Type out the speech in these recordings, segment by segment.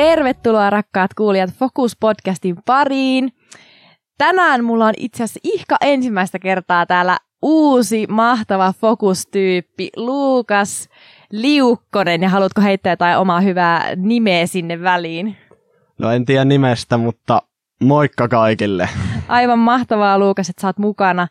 Tervetuloa rakkaat kuulijat Focus-podcastin pariin. Tänään mulla on itse asiassa ihka ensimmäistä kertaa täällä uusi mahtava Focus-tyyppi Luukas Liukkonen. Ja haluatko heittää jotain omaa hyvää nimeä sinne väliin? No en tiedä nimestä, mutta moikka kaikille. Aivan mahtavaa Luukas, että sä oot mukana.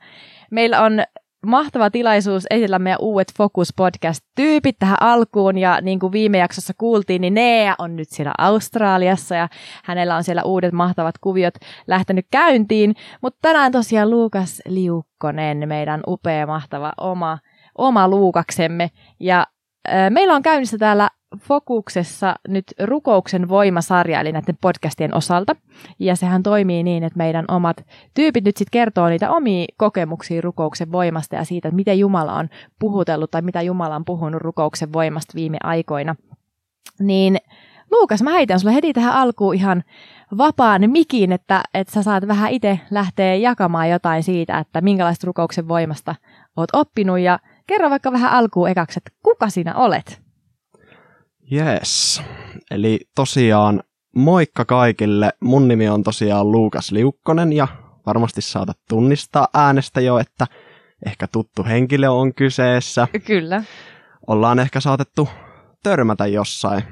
Meillä on mahtava tilaisuus esillä meidän uudet Focus Podcast-tyypit tähän alkuun. Ja niin kuin viime jaksossa kuultiin, niin Nea on nyt siellä Australiassa ja hänellä on siellä uudet mahtavat kuviot lähtenyt käyntiin. Mutta tänään tosiaan Luukas Liukkonen, meidän upea, mahtava oma, oma Luukaksemme. Ja meillä on käynnissä täällä Fokuksessa nyt rukouksen voimasarja, eli näiden podcastien osalta. Ja sehän toimii niin, että meidän omat tyypit nyt sitten kertoo niitä omia kokemuksia rukouksen voimasta ja siitä, että miten Jumala on puhutellut tai mitä Jumala on puhunut rukouksen voimasta viime aikoina. Niin Luukas, mä heitän sulle heti tähän alkuun ihan vapaan mikin, että, että sä saat vähän itse lähteä jakamaan jotain siitä, että minkälaista rukouksen voimasta oot oppinut ja kerro vaikka vähän alkuun ekaksi, että kuka sinä olet? Yes. Eli tosiaan moikka kaikille. Mun nimi on tosiaan Luukas Liukkonen ja varmasti saatat tunnistaa äänestä jo, että ehkä tuttu henkilö on kyseessä. Kyllä. Ollaan ehkä saatettu törmätä jossain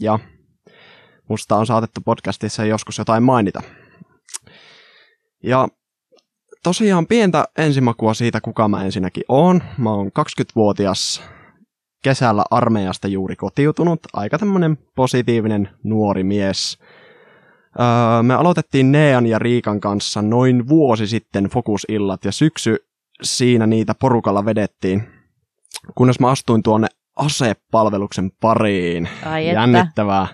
ja musta on saatettu podcastissa joskus jotain mainita. Ja tosiaan pientä ensimakua siitä, kuka mä ensinnäkin oon. Mä oon 20-vuotias kesällä armeijasta juuri kotiutunut, aika tämmöinen positiivinen nuori mies. Öö, me aloitettiin Nean ja Riikan kanssa noin vuosi sitten fokusillat ja syksy siinä niitä porukalla vedettiin, kunnes mä astuin tuonne asepalveluksen pariin. Ai että. Jännittävää.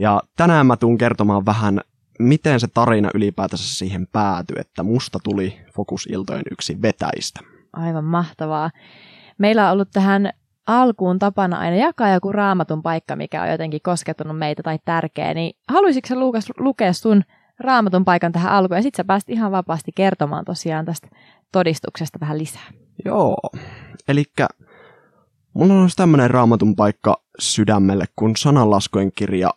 Ja tänään mä tuun kertomaan vähän, miten se tarina ylipäätänsä siihen päätyi, että musta tuli fokusiltojen yksi vetäistä. Aivan mahtavaa. Meillä on ollut tähän alkuun tapana aina jakaa joku raamatun paikka, mikä on jotenkin koskettanut meitä tai tärkeä, niin haluaisitko Luukas lukea sun raamatun paikan tähän alkuun ja sit sä pääsit ihan vapaasti kertomaan tosiaan tästä todistuksesta vähän lisää. Joo, eli mulla on tämmöinen raamatun paikka sydämelle kuin sananlaskujen kirja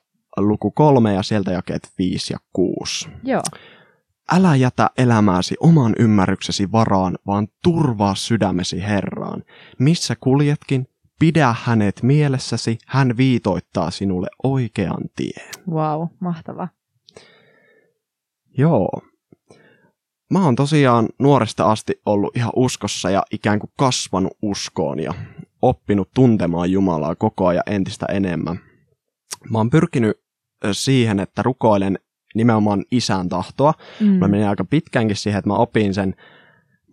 luku kolme ja sieltä jakeet 5 ja 6. Joo. Älä jätä elämääsi oman ymmärryksesi varaan, vaan turvaa sydämesi Herraan. Missä kuljetkin, pidä hänet mielessäsi, hän viitoittaa sinulle oikean tien. Wow, mahtava. Joo. Mä oon tosiaan nuoresta asti ollut ihan uskossa ja ikään kuin kasvanut uskoon ja oppinut tuntemaan Jumalaa koko ajan entistä enemmän. Mä oon pyrkinyt siihen, että rukoilen nimenomaan isän tahtoa. Mm. Mä menin aika pitkäänkin siihen, että mä opin sen,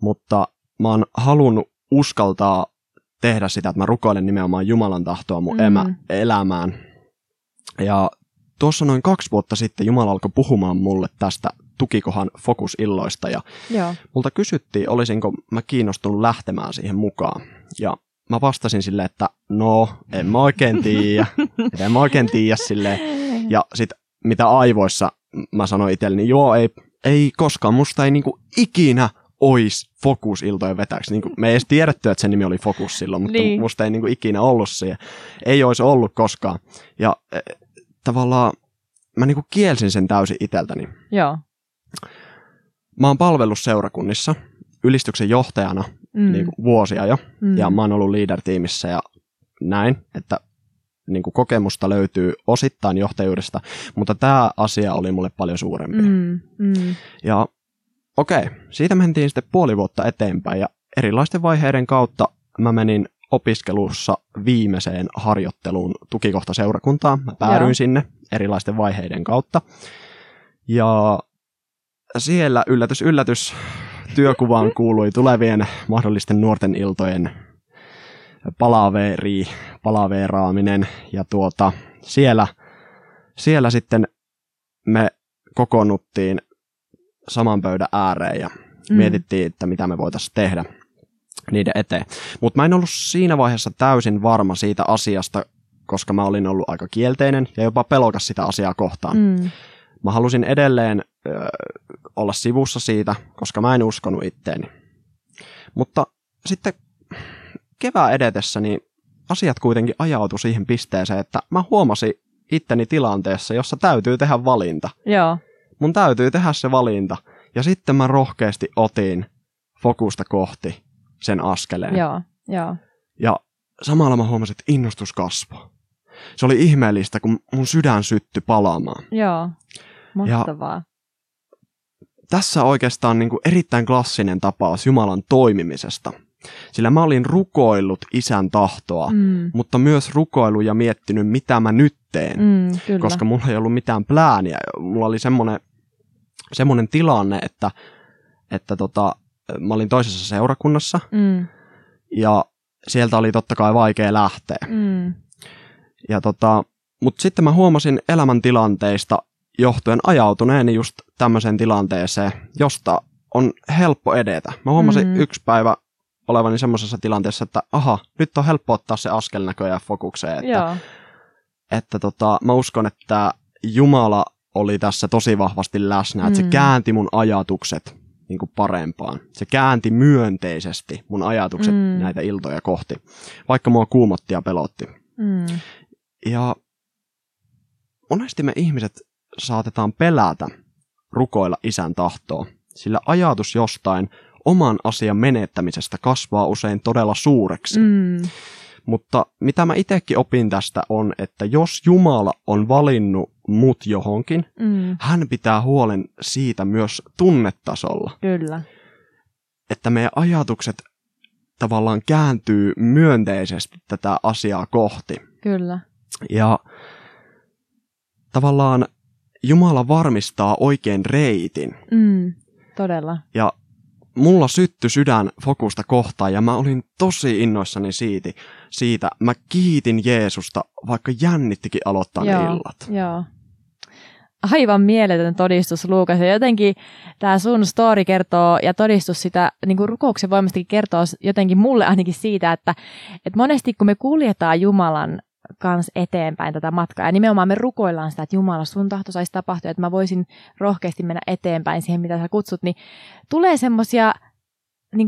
mutta mä oon halunnut uskaltaa tehdä sitä, että mä rukoilen nimenomaan Jumalan tahtoa mun mm. emä, elämään. Ja tuossa noin kaksi vuotta sitten Jumala alkoi puhumaan mulle tästä tukikohan fokusilloista ja Joo. multa kysyttiin, olisinko mä kiinnostunut lähtemään siihen mukaan. Ja mä vastasin sille, että no, en mä oikein tiedä, en mä oikein tiedä sille. Ja sit mitä aivoissa mä sanoin itselleni, joo, ei, ei koskaan, musta ei niinku ikinä ois fokusiltojen vetäjäksi. Niin me ei edes tiedetty, että sen nimi oli Fokus silloin, mutta niin. musta ei niinku ikinä ollut siihen. Ei olisi ollut koskaan. Ja e, tavallaan mä niinku kielsin sen täysin iteltäni. Joo. Mä oon palvellut seurakunnissa ylistyksen johtajana mm. niinku vuosia jo, mm. ja mä oon ollut leader-tiimissä ja näin, että niin kuin kokemusta löytyy osittain johtajuudesta, mutta tämä asia oli mulle paljon suurempi. Mm, mm. Ja okei, okay, siitä mentiin sitten puoli vuotta eteenpäin ja erilaisten vaiheiden kautta mä menin opiskelussa viimeiseen harjoitteluun tukikohtaseurakuntaan. Mä päädyin Joo. sinne erilaisten vaiheiden kautta. Ja siellä yllätys, yllätys, työkuvaan kuului tulevien mahdollisten nuorten iltojen palaveri, palaveraaminen ja tuota, siellä, siellä sitten me kokoonnuttiin saman pöydän ääreen ja mm. mietittiin, että mitä me voitaisiin tehdä niiden eteen. Mutta mä en ollut siinä vaiheessa täysin varma siitä asiasta, koska mä olin ollut aika kielteinen ja jopa pelokas sitä asiaa kohtaan. Mm. Mä halusin edelleen ö, olla sivussa siitä, koska mä en uskonut itteeni. Mutta sitten kevään edetessä niin asiat kuitenkin ajautui siihen pisteeseen, että mä huomasin itteni tilanteessa, jossa täytyy tehdä valinta. Joo. Mun täytyy tehdä se valinta. Ja sitten mä rohkeasti otin fokusta kohti sen askeleen. Joo, joo. Ja samalla mä huomasin, että innostus kasvoi. Se oli ihmeellistä, kun mun sydän syttyi palaamaan. Joo, mahtavaa. Tässä oikeastaan niin kuin erittäin klassinen tapaus Jumalan toimimisesta. Sillä mä olin rukoillut isän tahtoa, Mm. mutta myös rukoillut ja miettinyt, mitä mä nyt teen. Mm, kyllä. koska mulla ei ollut mitään plääniä. Mulla oli semmoinen, semmoinen tilanne, että, että tota, mä olin toisessa seurakunnassa Mm, ja sieltä oli totta kai vaikea lähteä. mm, Ja tota, mutta sitten mä huomasin elämäntilanteista johtuen ajautuneeni just tämmöiseen tilanteeseen, josta on helppo edetä. Mä huomasin Mm. mm. yksi päivä olevani semmoisessa tilanteessa, että aha, nyt on helppo ottaa se askel näköjään fokukseen. Että, joo. että tota, mä uskon, että Jumala oli tässä tosi vahvasti läsnä, että Mm. se käänti mun ajatukset niin kuin parempaan. Se käänti myönteisesti mun ajatukset Mm. mm. näitä iltoja kohti, vaikka mua kuumotti ja pelotti. Mm, Ja monesti me ihmiset saatetaan pelätä rukoilla isän tahtoa, sillä ajatus jostain oman asian menettämisestä kasvaa usein todella suureksi. mm, Mutta mitä mä itsekin opin tästä on, että jos Jumala on valinnut mut johonkin, mm, hän pitää huolen siitä myös tunnetasolla. kyllä. Että meidän ajatukset tavallaan kääntyy myönteisesti tätä asiaa kohti. Kyllä. Ja tavallaan Jumala varmistaa oikein reitin. Mm, todella. Ja mulla syttyi sydän fokusta kohtaan ja mä olin tosi innoissani siitä. siitä. Mä kiitin Jeesusta, vaikka jännittikin aloittaa Joo. illat. Joo. Aivan mieletön todistus, Luukas. Ja jotenkin tämä sun story kertoo ja todistus sitä niin kuin rukouksen voimastakin kertoo jotenkin mulle ainakin siitä, että, että monesti kun me kuljetaan Jumalan kanssa eteenpäin tätä matkaa, ja nimenomaan me rukoillaan sitä, että Jumala, sun tahto saisi tapahtua, että mä voisin rohkeasti mennä eteenpäin siihen, mitä sä kutsut, niin tulee semmoisia niin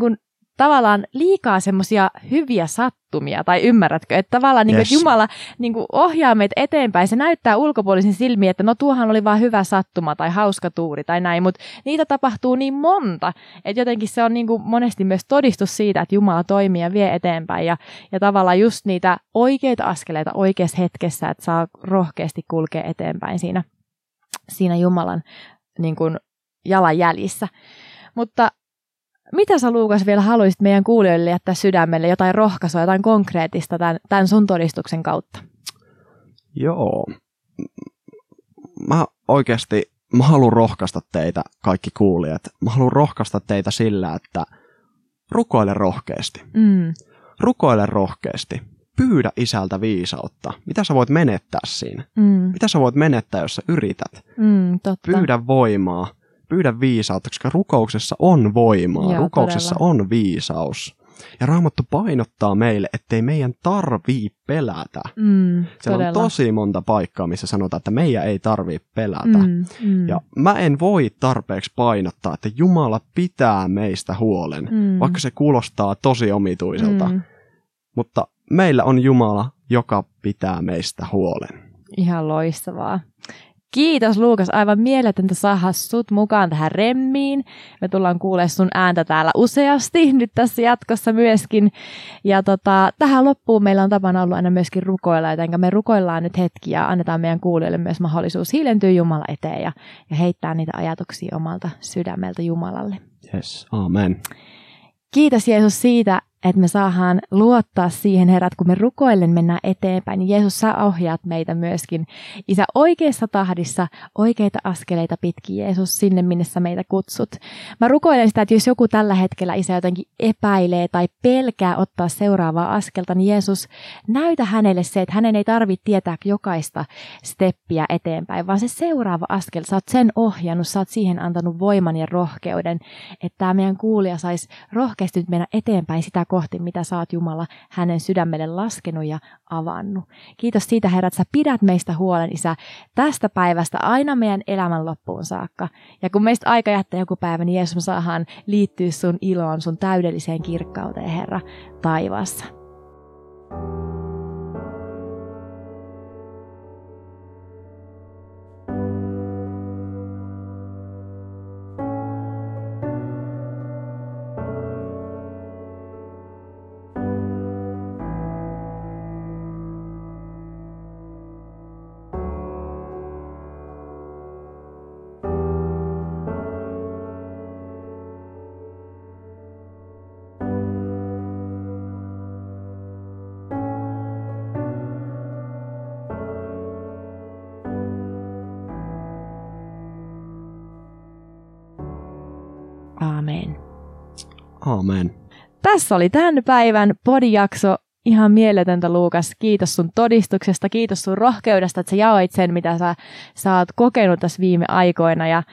tavallaan liikaa semmoisia hyviä sattumia, tai ymmärrätkö, että tavallaan niin kuin, Yes. että Jumala niin kuin ohjaa meitä eteenpäin. Se näyttää ulkopuolisin silmiin, että no tuohan oli vaan hyvä sattuma tai hauska tuuri tai näin, mutta niitä tapahtuu niin monta, että jotenkin se on niin kuin monesti myös todistus siitä, että Jumala toimii ja vie eteenpäin ja, ja tavallaan just niitä oikeita askeleita oikeassa hetkessä, että saa rohkeasti kulkea eteenpäin siinä, siinä Jumalan niin kuin jalanjäljissä. Mutta mitä sä Luukas vielä haluaisit meidän kuulijoille jättää sydämelle, jotain rohkaisua, jotain konkreettista tämän, tämän sun todistuksen kautta? Joo. Mä oikeasti, mä haluan rohkaista teitä, kaikki kuulijat. Mä haluan rohkaista teitä sillä, että rukoile rohkeasti. Mm, Rukoile rohkeasti. Pyydä isältä viisautta. Mitä sä voit menettää siinä? mm, Mitä sä voit menettää, jos sä yrität? mm, totta. Pyydä voimaa. Pyydä viisautta, koska rukouksessa on voimaa. Joo, rukouksessa todella. on viisaus. Ja Raamattu painottaa meille, ettei meidän tarvii pelätä. Mm, Siellä todella. on tosi monta paikkaa, missä sanotaan, että meidän ei tarvii pelätä. Mm, mm, Ja mä en voi tarpeeksi painottaa, että Jumala pitää meistä huolen, mm, vaikka se kuulostaa tosi omituiselta. mm, Mutta meillä on Jumala, joka pitää meistä huolen. ihan loistavaa. Kiitos Luukas, aivan mieletöntä saada sut mukaan tähän remmiin. Me tullaan kuulemaan sun ääntä täällä useasti nyt tässä jatkossa myöskin. Ja tota, tähän loppuun meillä on tapana ollut aina myöskin rukoilla, joten me rukoillaan nyt hetki ja annetaan meidän kuulijoille myös mahdollisuus hiilentyä Jumala eteen ja, ja heittää niitä ajatuksia omalta sydämeltä Jumalalle. Yes, amen. Kiitos Jeesus siitä, että me saadaan luottaa siihen, Herrat, kun me rukoillen mennään eteenpäin, niin Jeesus, sä ohjaat meitä myöskin. Isä, oikeassa tahdissa, oikeita askeleita pitkin, Jeesus, sinne, minne sä meitä kutsut. Mä rukoilen sitä, että jos joku tällä hetkellä, Isä, jotenkin epäilee tai pelkää ottaa seuraavaa askelta, niin Jeesus, näytä hänelle se, että hänen ei tarvitse tietää jokaista steppiä eteenpäin, vaan se seuraava askel, sä oot sen ohjannut, sä oot siihen antanut voiman ja rohkeuden, että tämä meidän kuulija saisi rohkeasti mennä eteenpäin sitä kohti, mitä oot Jumala hänen sydämelle laskenut ja avannut. Kiitos siitä, Herra, että sä pidät meistä huolen, Isä, tästä päivästä aina meidän elämän loppuun saakka. Ja kun meistä aika jättää joku päivä, niin Jeesus, me saadaan liittyä sun iloon, sun täydelliseen kirkkauteen, Herra, taivaassa. Aamen. Tässä oli tämän päivän podijakso. Ihan mieletöntä, Luukas. Kiitos sun todistuksesta, kiitos sun rohkeudesta, että sä jaoit sen, mitä sä, sä oot kokenut tässä viime aikoina. Ja,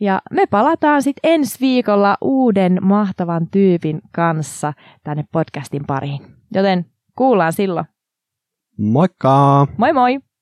ja me palataan sitten ensi viikolla uuden mahtavan tyypin kanssa tänne podcastin pariin. Joten kuullaan silloin. Moikka! Moi moi!